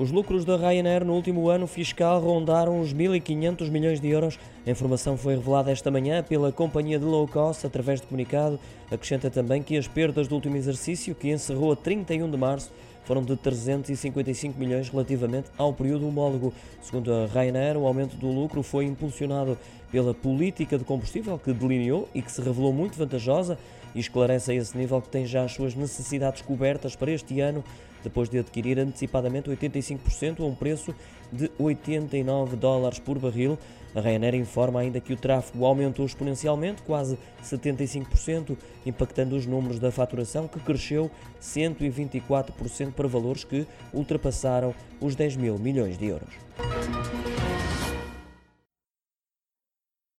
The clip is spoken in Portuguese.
Os lucros da Ryanair no último ano fiscal rondaram os 1.500 milhões de euros. A informação foi revelada esta manhã pela companhia de low cost através de comunicado. Acrescenta também que as perdas do último exercício, que encerrou a 31 de março, foram de 355 milhões relativamente ao período homólogo. Segundo a Ryanair, o aumento do lucro foi impulsionado pela política de combustível que delineou e que se revelou muito vantajosa e esclarece a esse nível que tem já as suas necessidades cobertas para este ano, depois de adquirir antecipadamente 85% a um preço de 89 dólares por barril. A Ryanair informa ainda que o tráfego aumentou exponencialmente, quase 75%, impactando os números da faturação, que cresceu 124% para valores que ultrapassaram os 10 mil milhões de euros.